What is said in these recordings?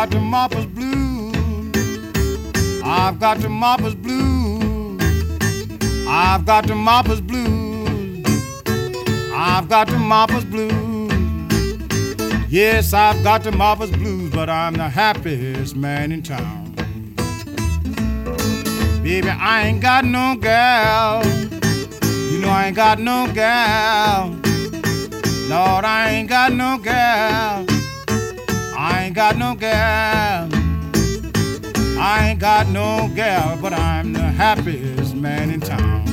I've got the moppers blues. I've got the moppers blues. I've got the moppers blues. I've got the moppers blues. Yes, I've got the moppers blues, but I'm the happiest man in town. Baby, I ain't got no gal. You know I ain't got no gal. Lord, I ain't got no gal. I ain't got no gal. I ain't got no gal, but I'm the happiest man in town.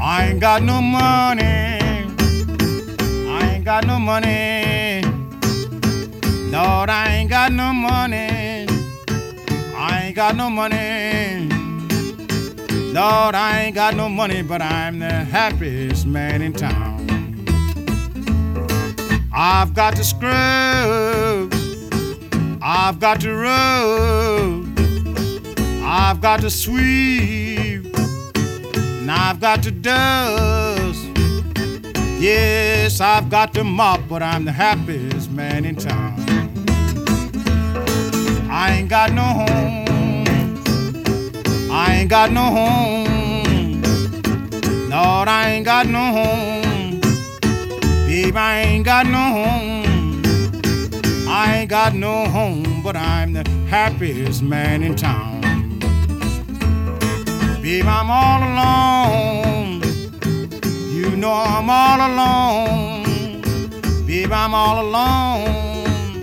I ain't got no money. I ain't got no money. Lord, I ain't got no money. I ain't got no money. Lord, I ain't got no money, but I'm the happiest man in town. I've got to scrub. I've got to rub. I've got to sweep. And I've got to dust. Yes, I've got to mop, but I'm the happiest man in town. I ain't got no home. I ain't got no home. Lord, I ain't got no home. Babe, I ain't got no home. I ain't got no home, but I'm the happiest man in town. Babe, I'm all alone. You know I'm all alone. Babe, I'm all alone.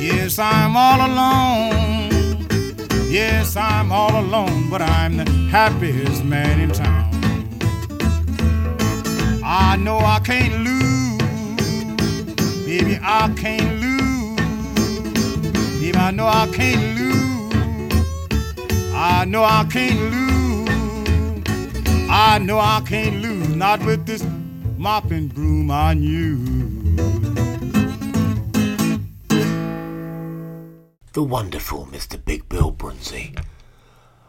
Yes, I'm all alone. Yes, I'm all alone, but I'm the happiest man in town. I know I can't lose. Baby, I can't lose. Baby, I know I can't lose. I know I can't lose. I know I can't lose. Not with this mopping broom on you. The wonderful Mr. Big Bill Broonzy.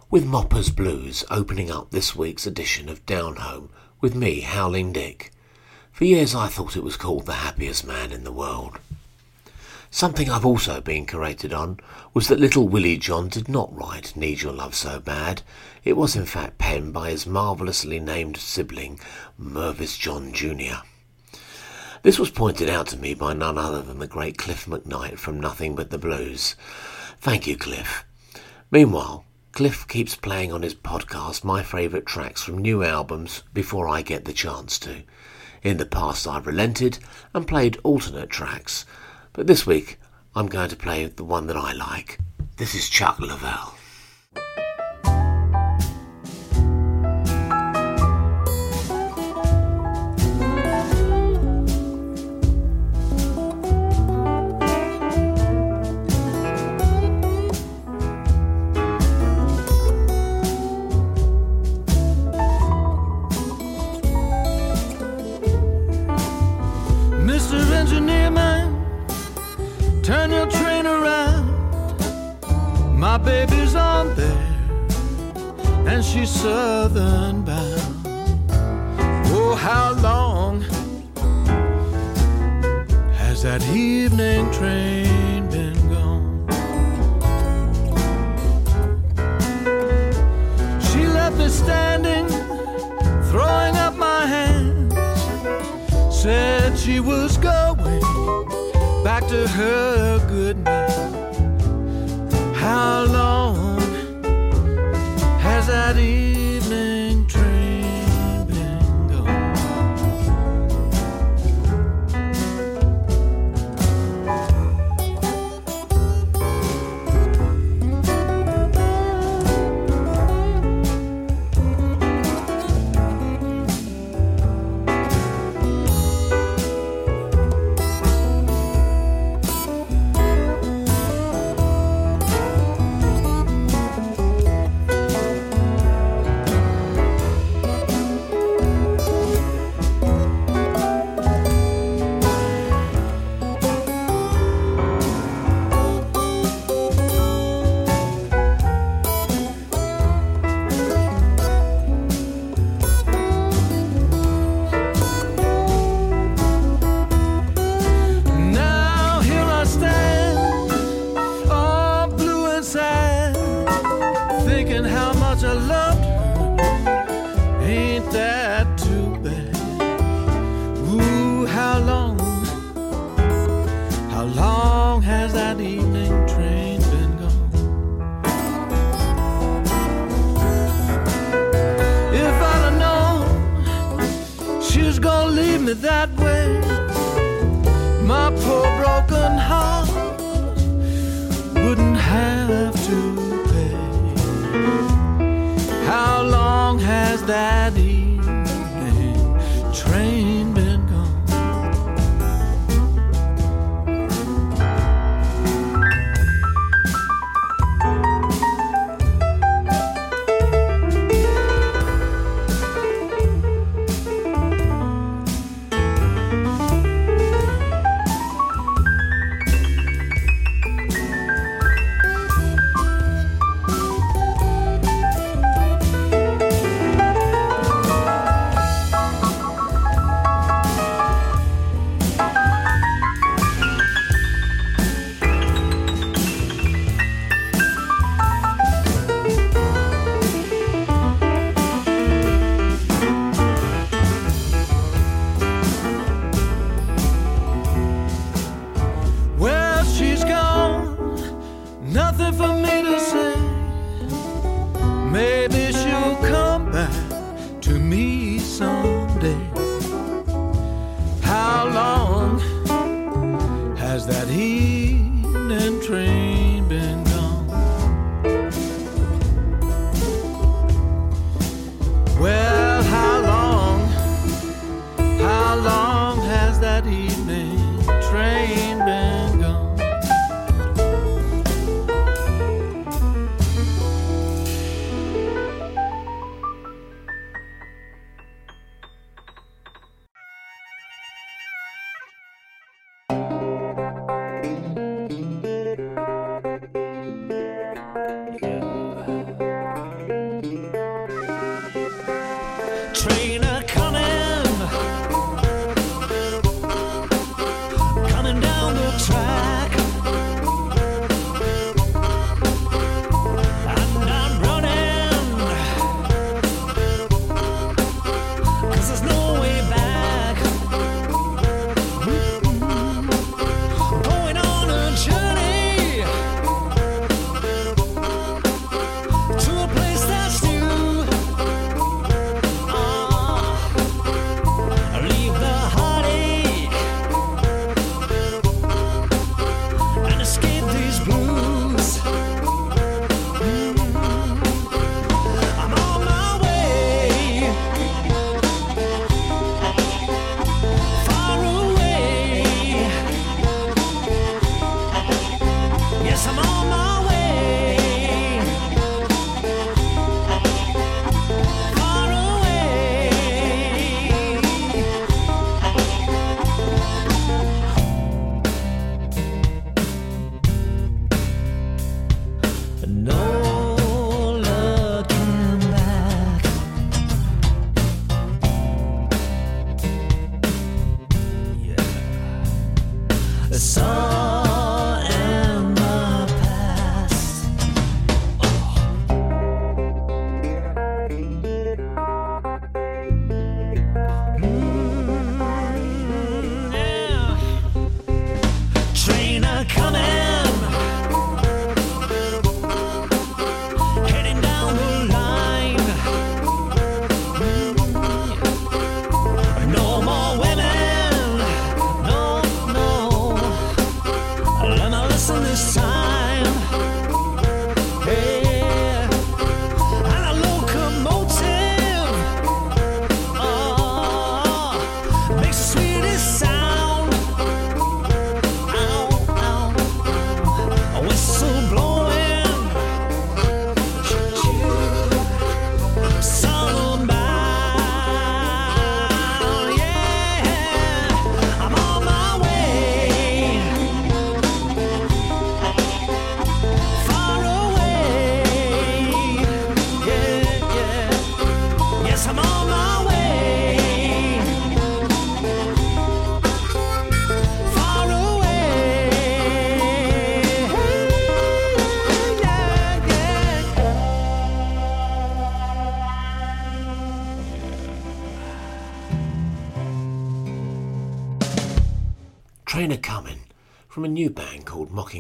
With Moppers Blues opening up this week's edition of Down Home with me, Howling Dick. For years I thought it was called The Happiest Man in the World. Something I've also been corrected on was that Little Willie John did not write Need Your Love So Bad. It was in fact penned by his marvellously named sibling, Mertis John Jr. This was pointed out to me by none other than the great Cliff McKnight from Nothing But the Blues. Thank you, Cliff. Meanwhile, Cliff keeps playing on his podcast my favourite tracks from new albums before I get the chance to. In the past, I've relented and played alternate tracks, but this week I'm going to play the one that I like. This is Chuck Leavell. And she's southern bound. Oh, how long has that evening train been gone? She left me standing, throwing up my hands said she was going back to her has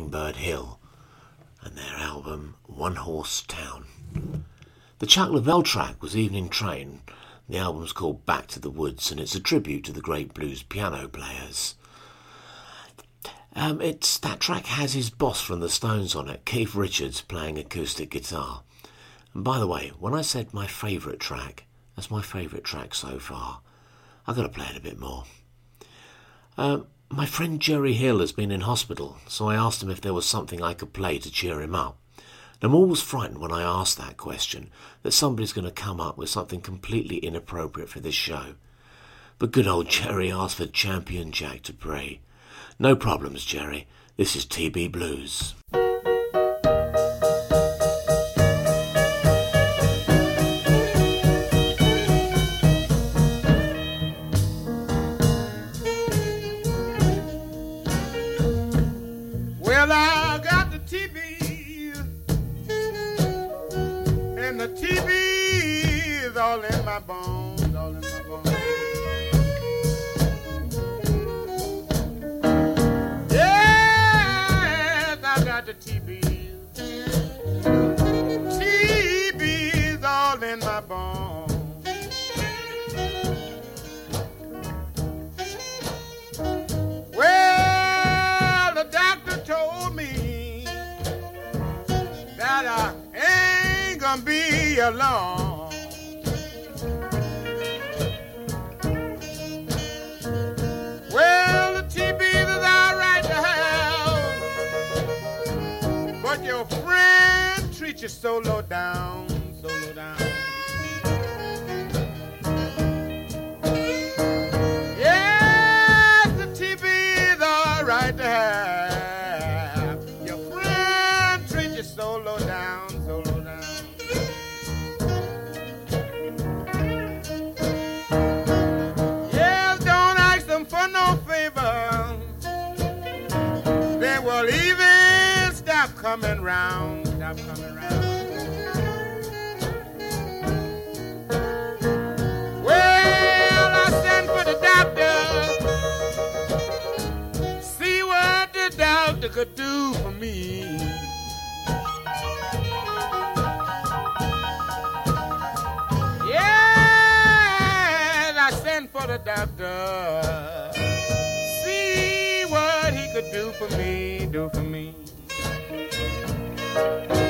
Mockingbird Hill and their album One Horse Town. The Chuck Leavell track was Evening Train, The album's called Back to the Woods, and it's a tribute to the great blues piano players. Um, it's that track has his boss from the Stones on it, Keith Richards, playing acoustic guitar. And by the way, when I said my favourite track, that's my favourite track so far. I've got to play it a bit more. Um, my friend Jerry Hill has been in hospital, so I asked him if there was something I could play to cheer him up. I'm always frightened when I ask that question that somebody's going to come up with something completely inappropriate for this show. But good old Jerry asked for Champion Jack Dupree. No problems, Jerry. This is TB Blues. Stop coming round. Well, I sent for the doctor. See what the doctor could do for me. Yes, I sent for the doctor. See what he could do for me, do for me. He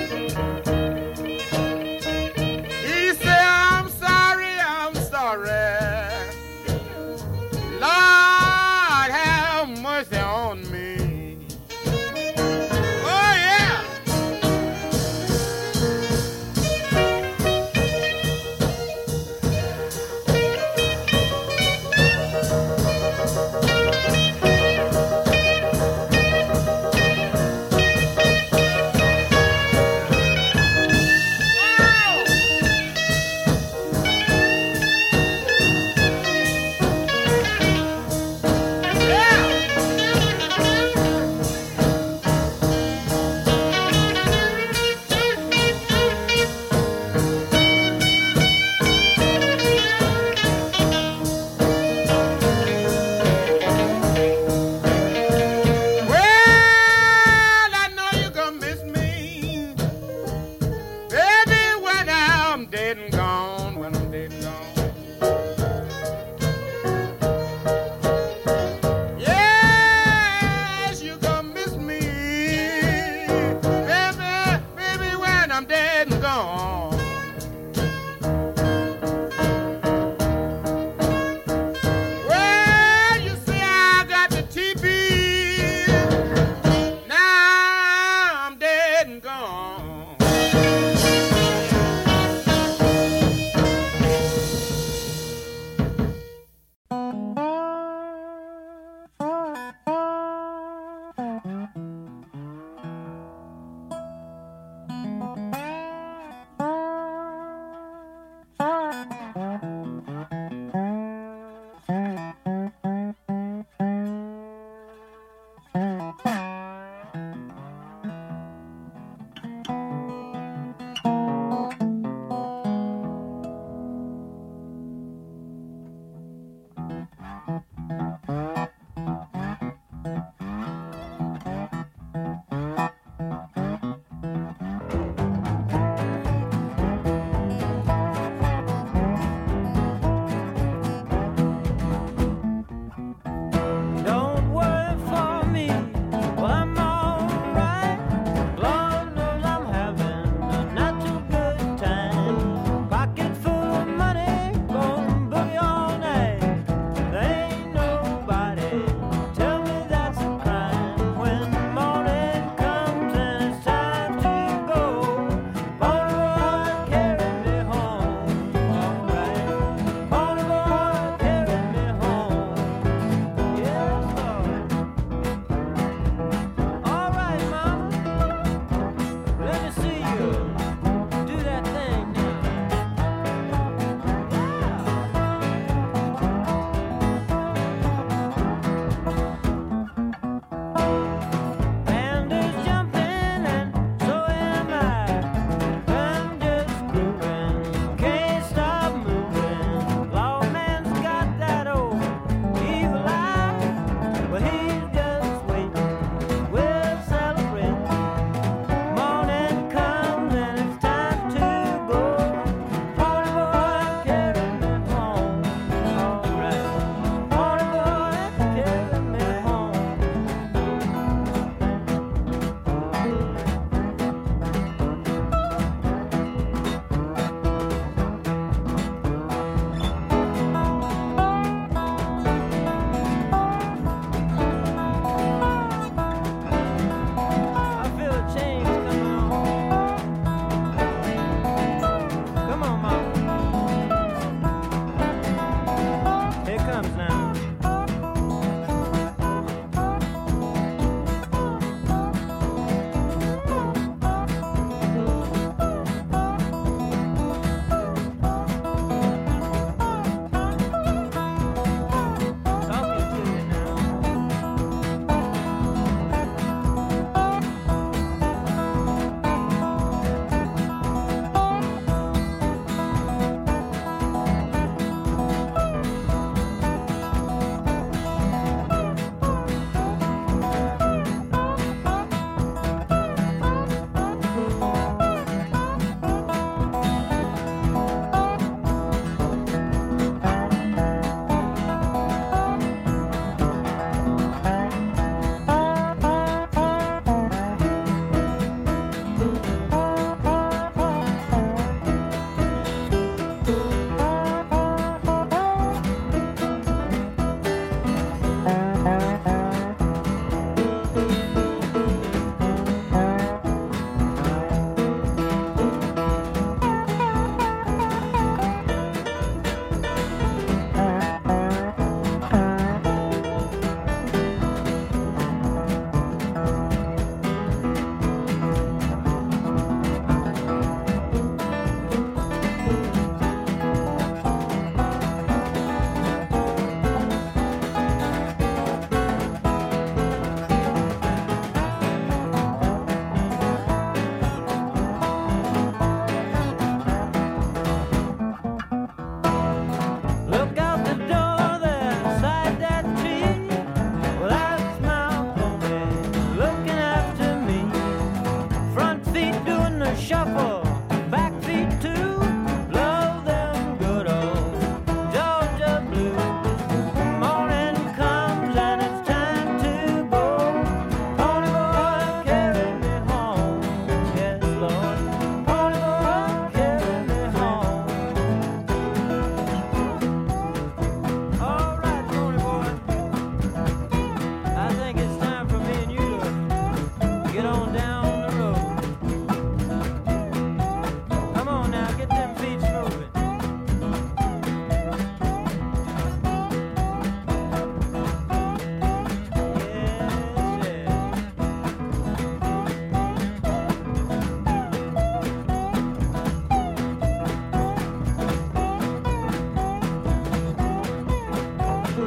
Well,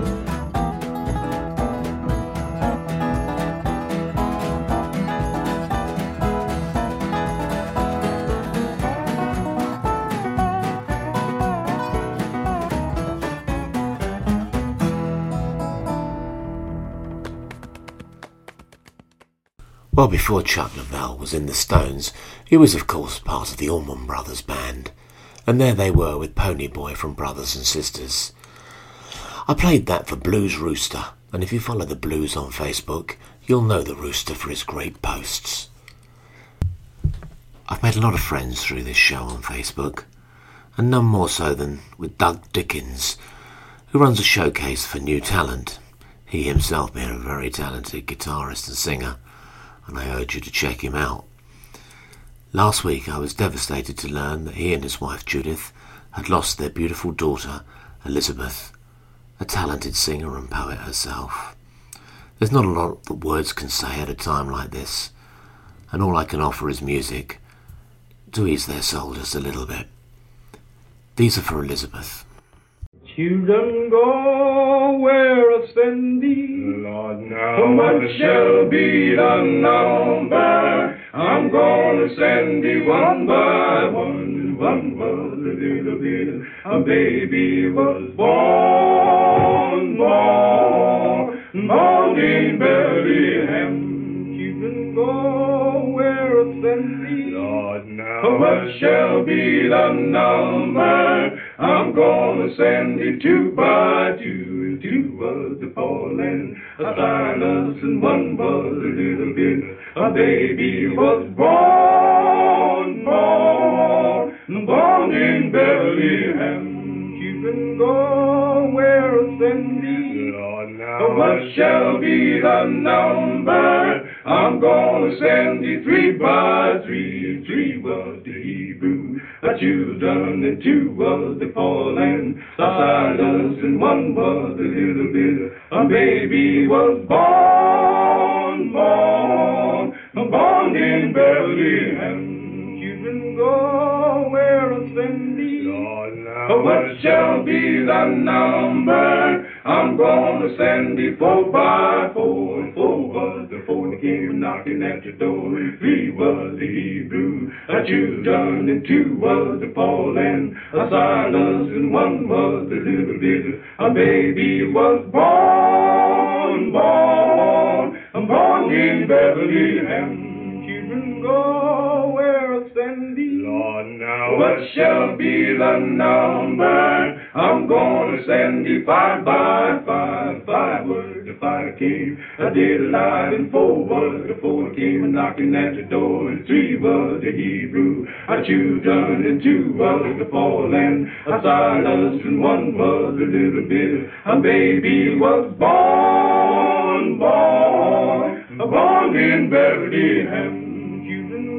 before Chuck Leavell was in the Stones, he was of course part of the Allman Brothers Band, and there they were with Pony Boy from Brothers and Sisters. I played that for Blues Rooster, and if you follow the Blues on Facebook, you'll know the Rooster for his great posts. I've made a lot of friends through this show on Facebook, and none more so than with Doug Dickens, who runs a showcase for new talent, he himself being a very talented guitarist and singer and I urge you to check him out. Last week I was devastated to learn that he and his wife Judith had lost their beautiful daughter, Elizabeth, a talented singer and poet herself. There's not a lot that words can say at a time like this, and all I can offer is music to ease their soul just a little bit. These are for Elizabeth. Children go where a thee. Lord, now what shall be the number? I'm gonna send thee one by one. One by a little bit, a baby was born, born, born in Bethlehem. Children go where a thee. Lord, now what shall be the number? I'm gonna send it two by two, and two was the falling, a silence and one was a little bit. A baby was born, born, in Bethlehem. You can go where a thee. Lord, now what shall be the number? I'm gonna send you three by three, three was the Hebrew. A children and two was the fallen, a silence and one was the little bit. A baby was born, born, born in Bethlehem. What shall be the number? I'm gonna send four by four, and four was the four that came knocking at your door. Three was the Hebrew, a children, and two was the fallen, a silence, and one was the little bit. A baby was born, born, born in Bethlehem. Go where a thee. Lord, now what shall be the number? I'm gonna send thee five by five. Five was the five came, a dead alive, and four was the four came a knocking at the door, and three was the Hebrew, a children, and two was the fallen, a silence, and one was a little bit. A baby was born, born, born in Bethlehem.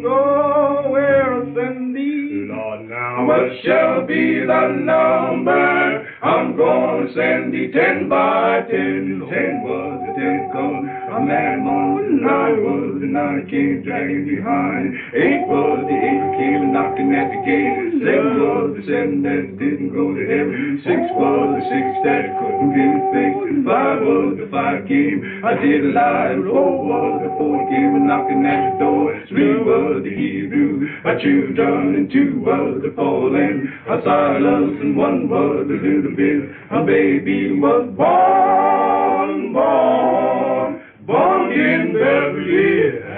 Go where a thee. Lord, now what shall be the number? I'm gonna send thee ten by ten. Ten was the ten come. A man on the nine was the nine came dragging behind. Eight was the eight came knocking at the gate. Seven was the seven that didn't go to heaven. Six was the six that couldn't get fixed. Five was the five came. I did lie. Four was the four came knocking at the door. Three was the Hebrew. A children and two was the fallen. A silence and one was a little bit. A baby was born, born, born in Bethlehem.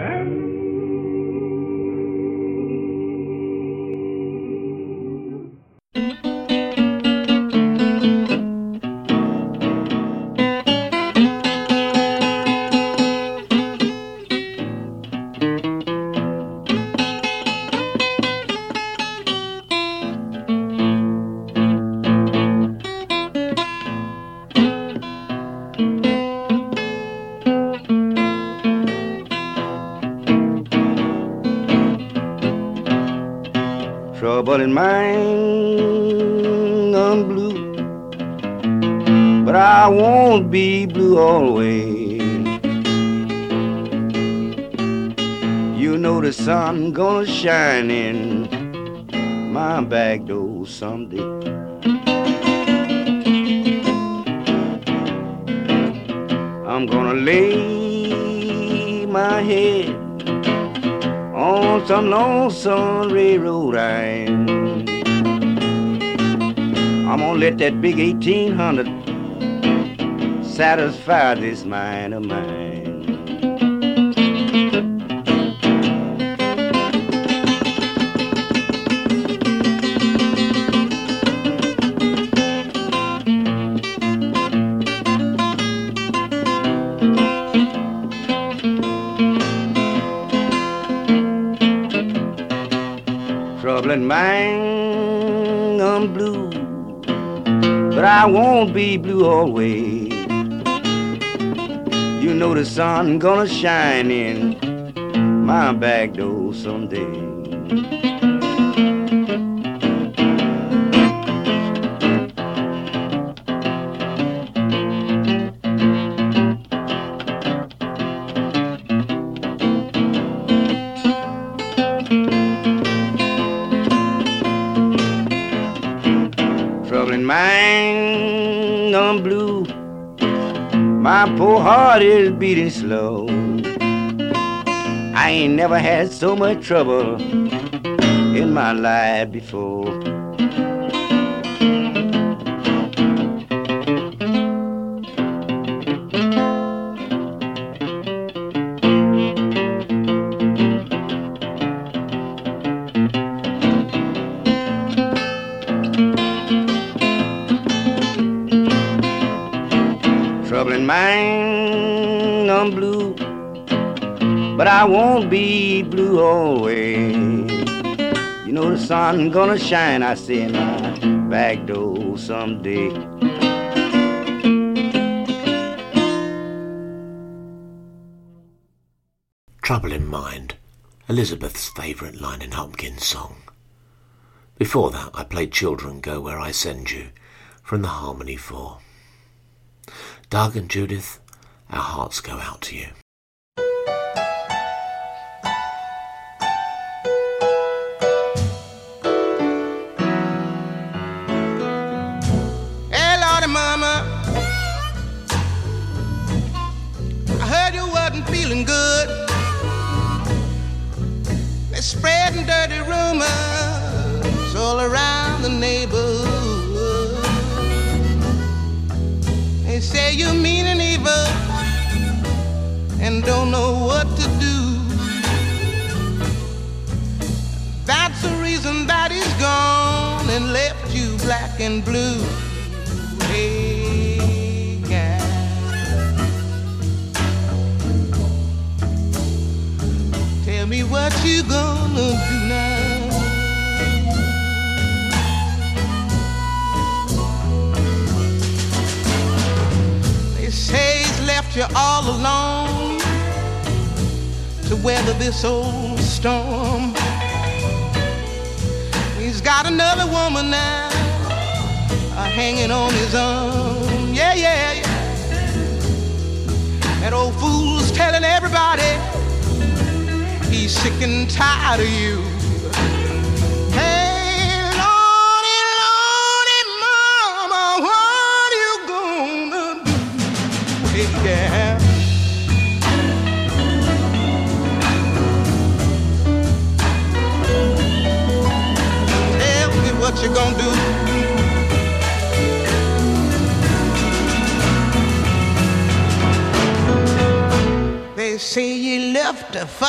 that big 1800 satisfied this mind of mine. troubling mind. But I won't be blue always. You know the sun gonna shine in my back door someday. Heart is beating slow. I ain't never had so much trouble in my life before. Sun gonna shine, I say, in my back door someday. Trouble in Mind, Elizabeth's favourite line in Hopkins' song. Before that, I played Children Go Where I Send You from the Harmony 4. Doug and Judith, our hearts go out to you.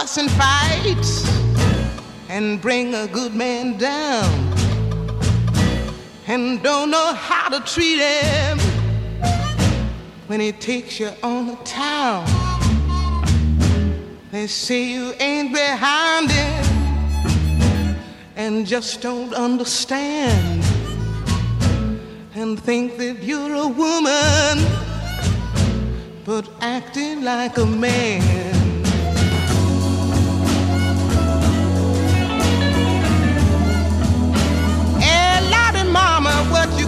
Fuss and fight and bring a good man down and don't know how to treat him when he takes you on the town. They say you ain't behind him and just don't understand and think that you're a woman but acting like a man.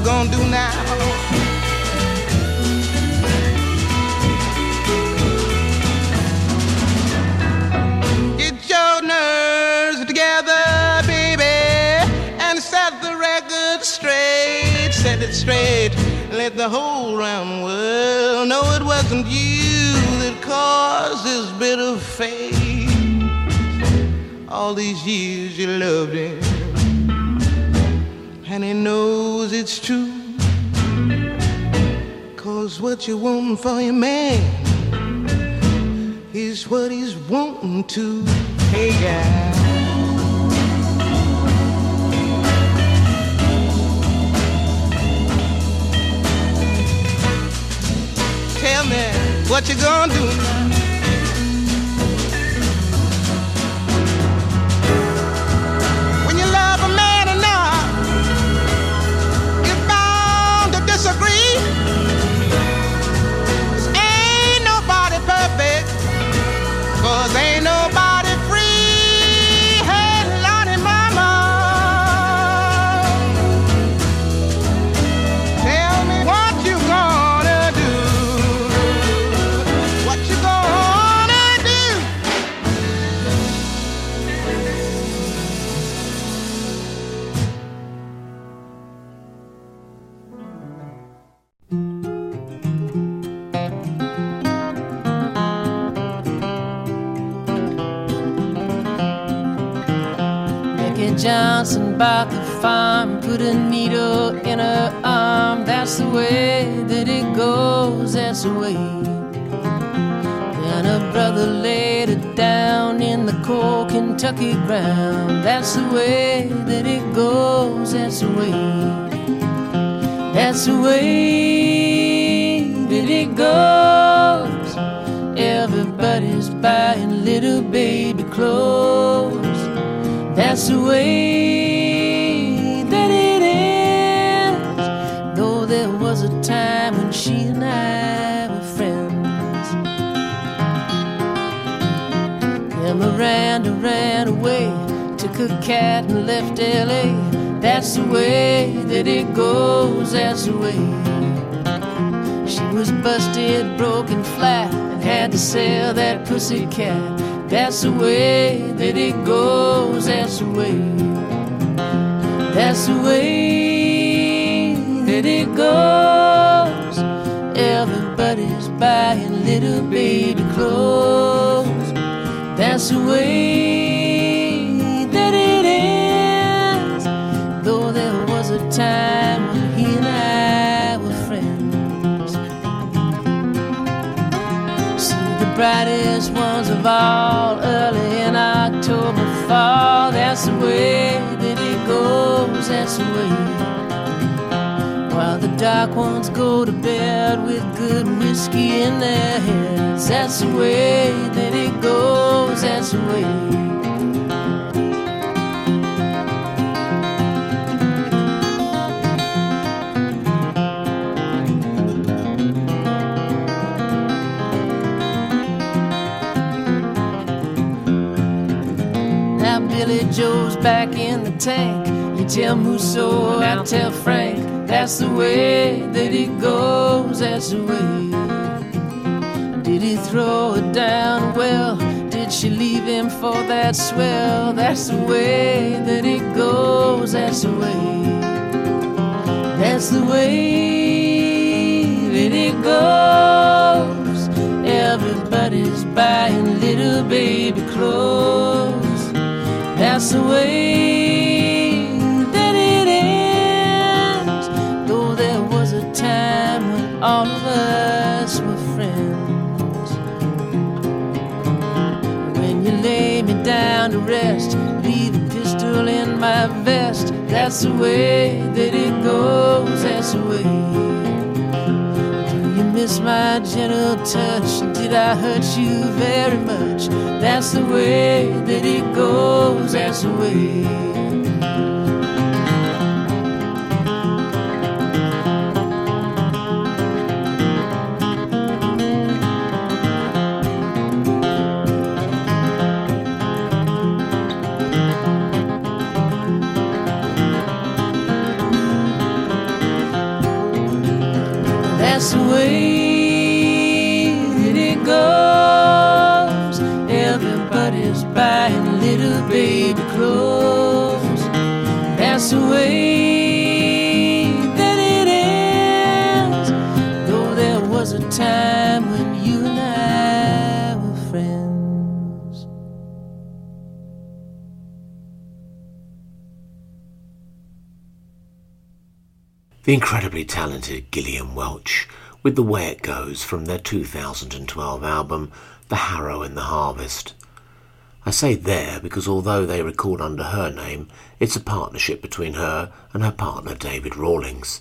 Gonna do now? Get your nerves together, baby, and set the record straight. Set it straight. Let the whole round world know it wasn't you that caused this bitter fate. All these years you loved him, and he knows it's true. Cause what you want for your man is what he's wanting to. Hey, guy. Tell me what you gonna do now. Johnson bought the farm, put a needle in her arm. That's the way that it goes, that's the way. Then her brother laid her down in the cold Kentucky ground. That's the way that it goes, that's the way. That's the way that it goes. Everybody's buying little baby clothes. That's the way Yeah, Miranda ran away, took her cat and left LA. That's the way that it goes, that's the way. She was busted, broken flat, and had to sell that pussy cat. That's the way that it goes, that's the way. That's the way that it goes. Everybody's buying little baby clothes. That's the way that it is. Though there was a time when he and I were friends. See the brightest ones of all early in October fall. That's the way that it goes, that's the way. While the dark ones go to bed with good whiskey in their heads. That's the way that it goes, that's the way. Now Billy Joe's back in the tank. You tell Musso, I tell Frank. That's the way that it goes, that's the way. Did he throw her down? Well, did she leave him for that swell? That's the way that it goes, that's the way. That's the way that it goes. Everybody's buying little baby clothes. That's the way all of us were friends. When you lay me down to rest, leave a pistol in my vest. That's the way that it goes, that's the way. Do you miss my gentle touch? Did I hurt you very much? That's the way that it goes, that's the way. Way that it goes. Everybody's buying little baby clothes. That's the way that it is. Though there was a time when you and I were friends. The incredibly talented Gillian Welch with The Way It Goes from their 2012 album The Harrow and the Harvest. I say there because although they record under her name, it's a partnership between her and her partner David Rawlings.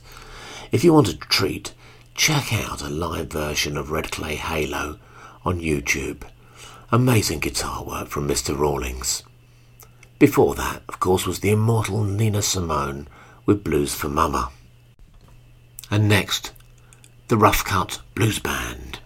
If you want a treat, check out a live version of Red Clay Halo on YouTube. Amazing guitar work from Mr. Rawlings. Before that, of course, was the immortal Nina Simone with Blues for Mama. And next, the Rough Cut Blues Band.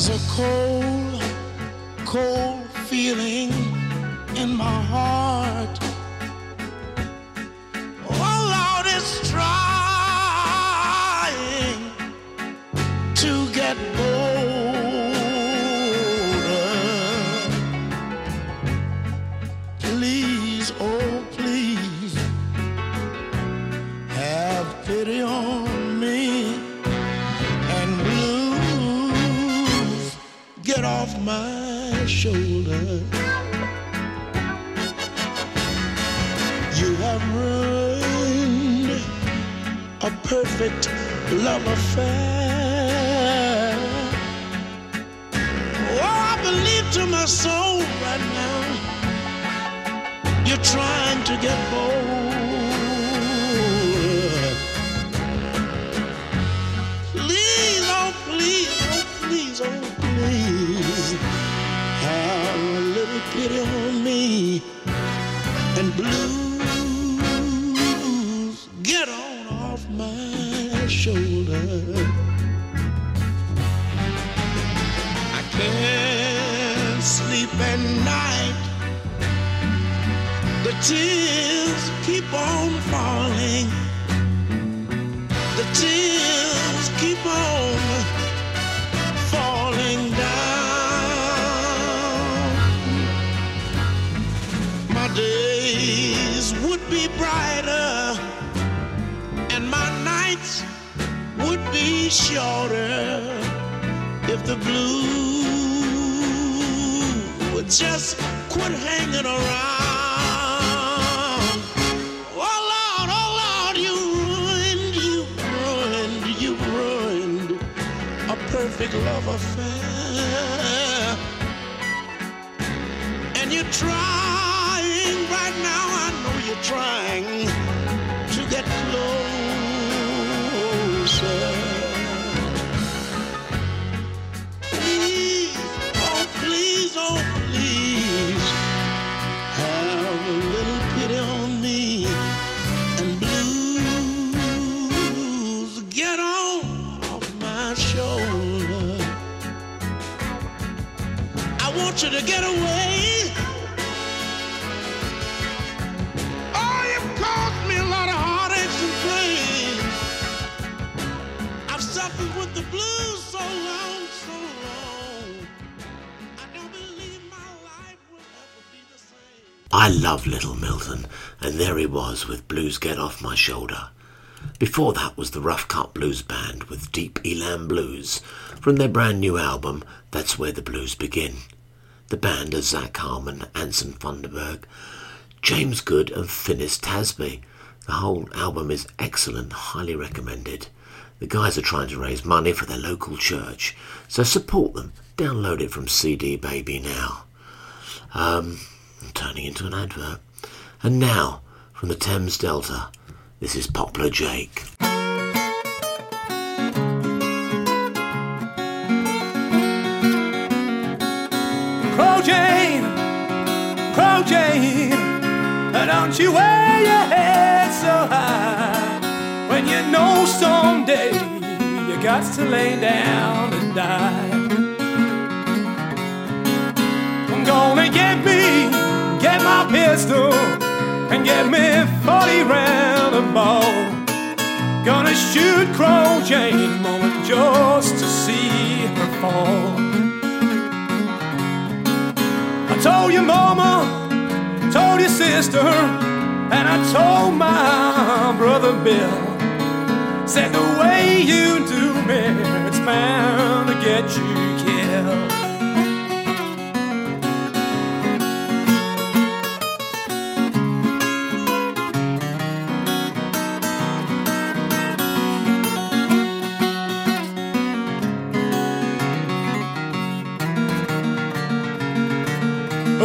There's a cold, cold feeling in my heart. Shorter if the blue would just quit hanging around. Oh Lord, oh Lord, you ruined, you ruined, you ruined a perfect love affair. And you're trying get away. Oh, you've caused me a lot of heartaches and pain. I've suffered with the blues so long, so long. I don't believe my life will ever be the same. I love Little Milton, and there he was with Blues Get Off My Shoulder. Before that was the Rough Cut Blues Band with Deep Ellum Blues from their brand new album That's Where the Blues Begin. The band are Zach Harmon, Anson Funderburgh, James Good, and Finis Tasby. The whole album is excellent, highly recommended. The guys are trying to raise money for their local church, so support them. Download it from CD Baby now. Um, I'm turning into an advert. And now, from the Thames Delta, this is Poplar Jake. You wear your head so high when you know someday you got to lay down and die. I'm gonna get me, get my pistol, and get me 40 round of ball. Gonna shoot Crow Jane moment just to see her fall. I told your mama, told your sister, I told my brother Bill. Said the way you do me, it's bound to get you killed.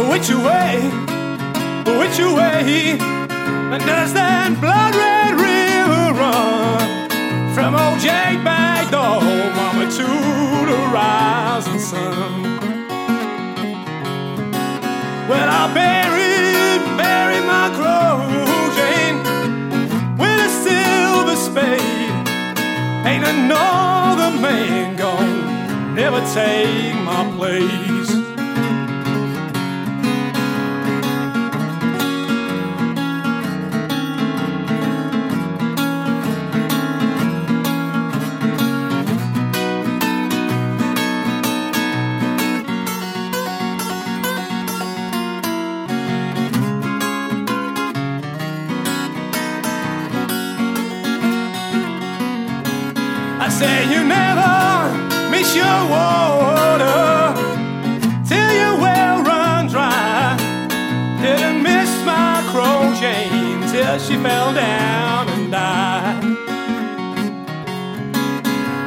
Which way, which way does that blood red river run? From old Jake back door, mama, to the rising sun. Well, I buried, buried my crow, Jane, with a silver spade. Ain't another man gonna never take my place.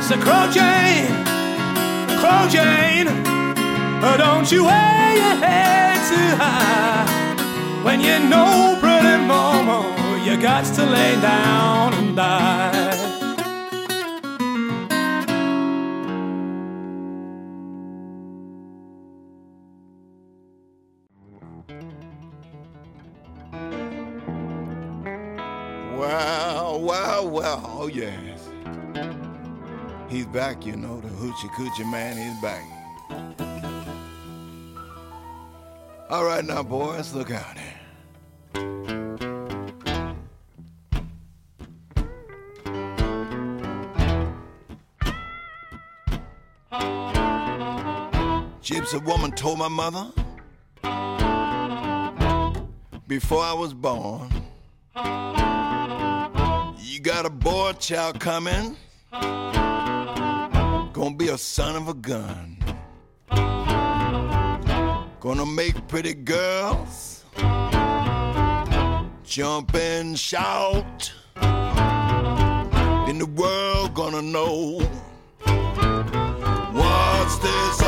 So crow Jane, crow Jane, oh, don't you wear your head too high when you know, pretty mama, you got to lay down and die. Well, well, well. Oh, yes. Back, you know. The hoochie coochie man is back. All right now, boys, look out here. Gypsy woman told my mother before I was born, you got a boy child coming, gonna be a son of a gun. Gonna make pretty girls jump and shout. Then the world gonna know what's this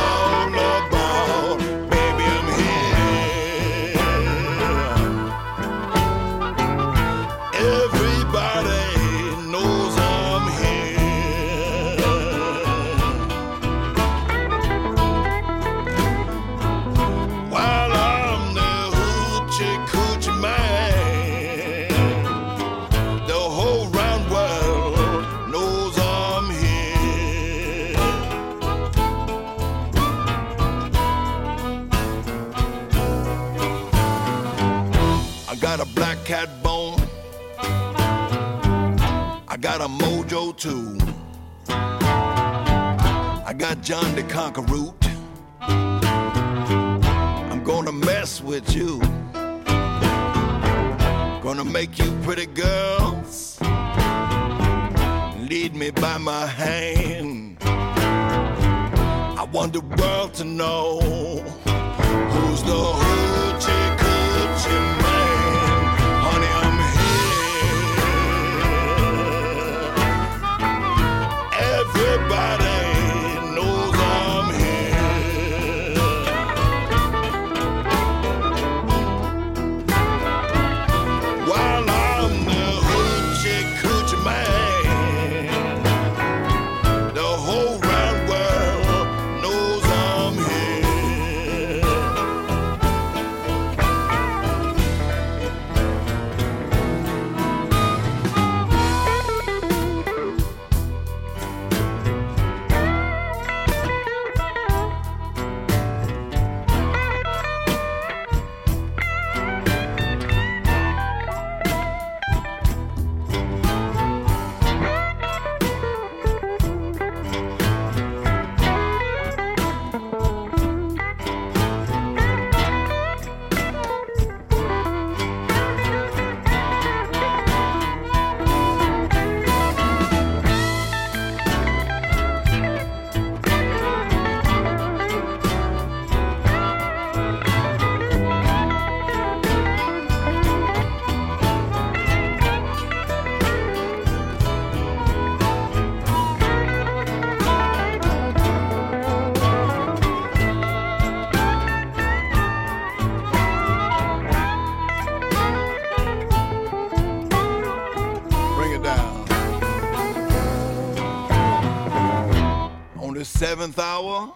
seventh hour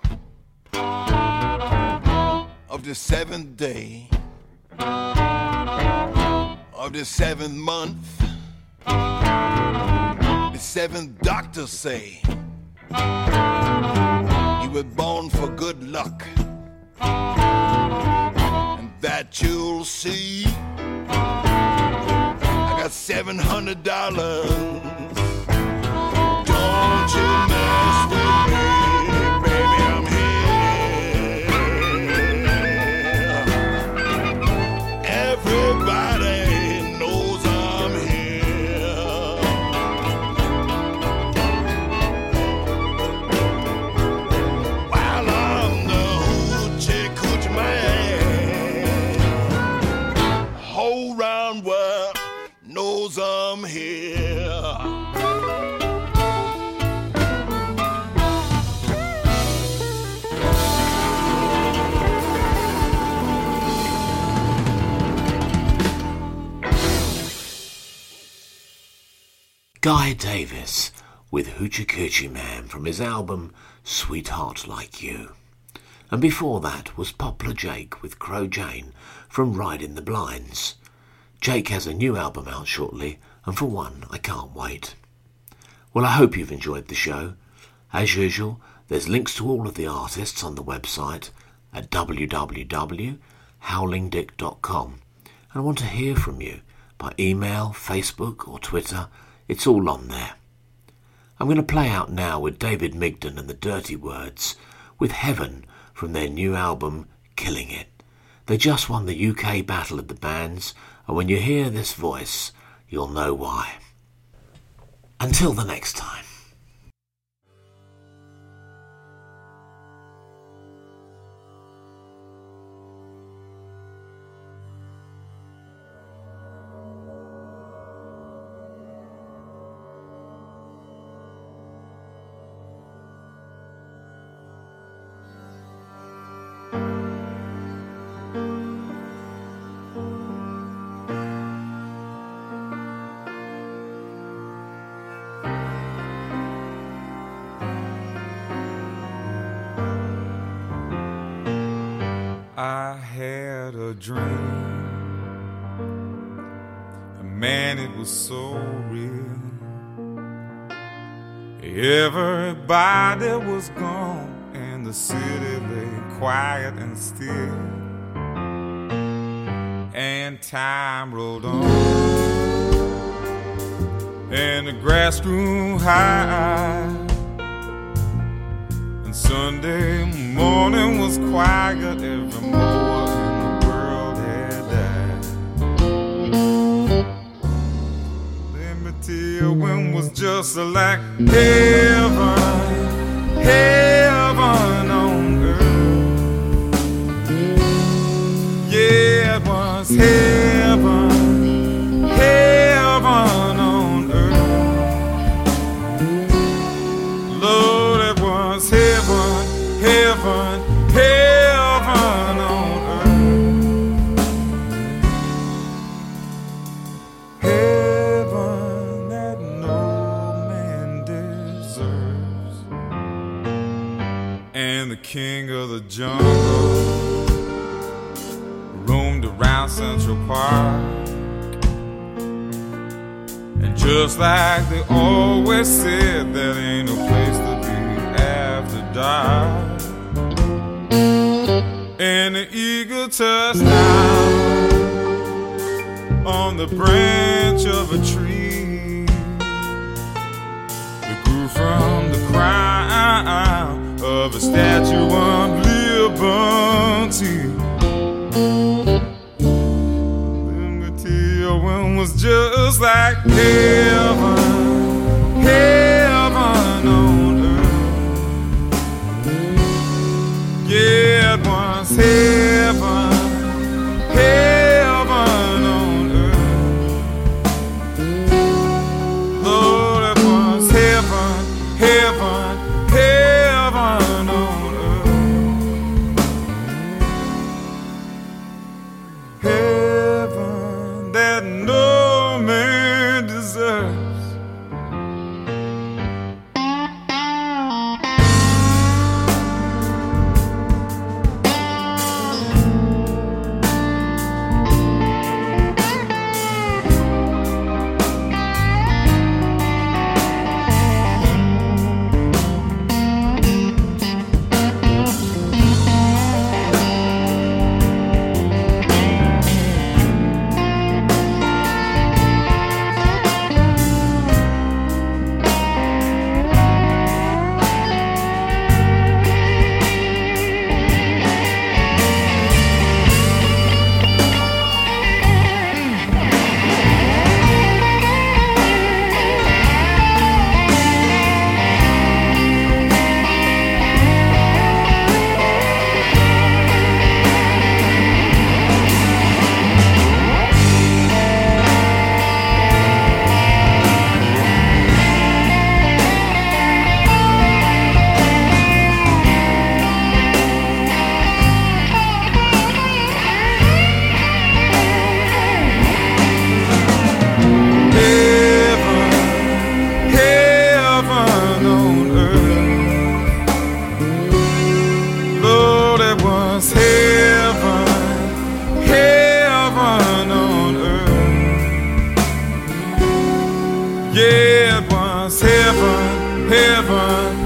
of the seventh day of the seventh month, the seventh doctor say you were born for good luck, and that you'll see. I got seven hundred dollars. Don't you mess with me, Guy Davis with Hoochie Coochie Man from his album Sweetheart Like You. And before that was Poplar Jake with Crow Jane from Riding the Blinds. Jake has a new album out shortly, and for one, I can't wait. Well, I hope you've enjoyed the show. As usual, there's links to all of the artists on the website at www.howlingdick.com. And I want to hear from you by email, Facebook, or Twitter. It's all on there. I'm going to play out now with David Migden and the Dirty Words with Heaven from their new album Killing It. They just won the UK Battle of the Bands, and when you hear this voice, you'll know why. Until the next time. Quiet and still. And time rolled on, and the grass grew high. And Sunday morning was quiet, every. Let me when was just like heaven, heaven was heaven, heaven on earth. Lord, it was heaven, heaven, heaven on earth. Heaven that no man deserves. And the king of the jungle Park. And just like they always said, there ain't no place to be after dark. And the eagle touched down on the branch of a tree. It grew from the crown of a statue of liberty. Was just like heaven, heaven on earth. Yeah, it was heaven, heaven,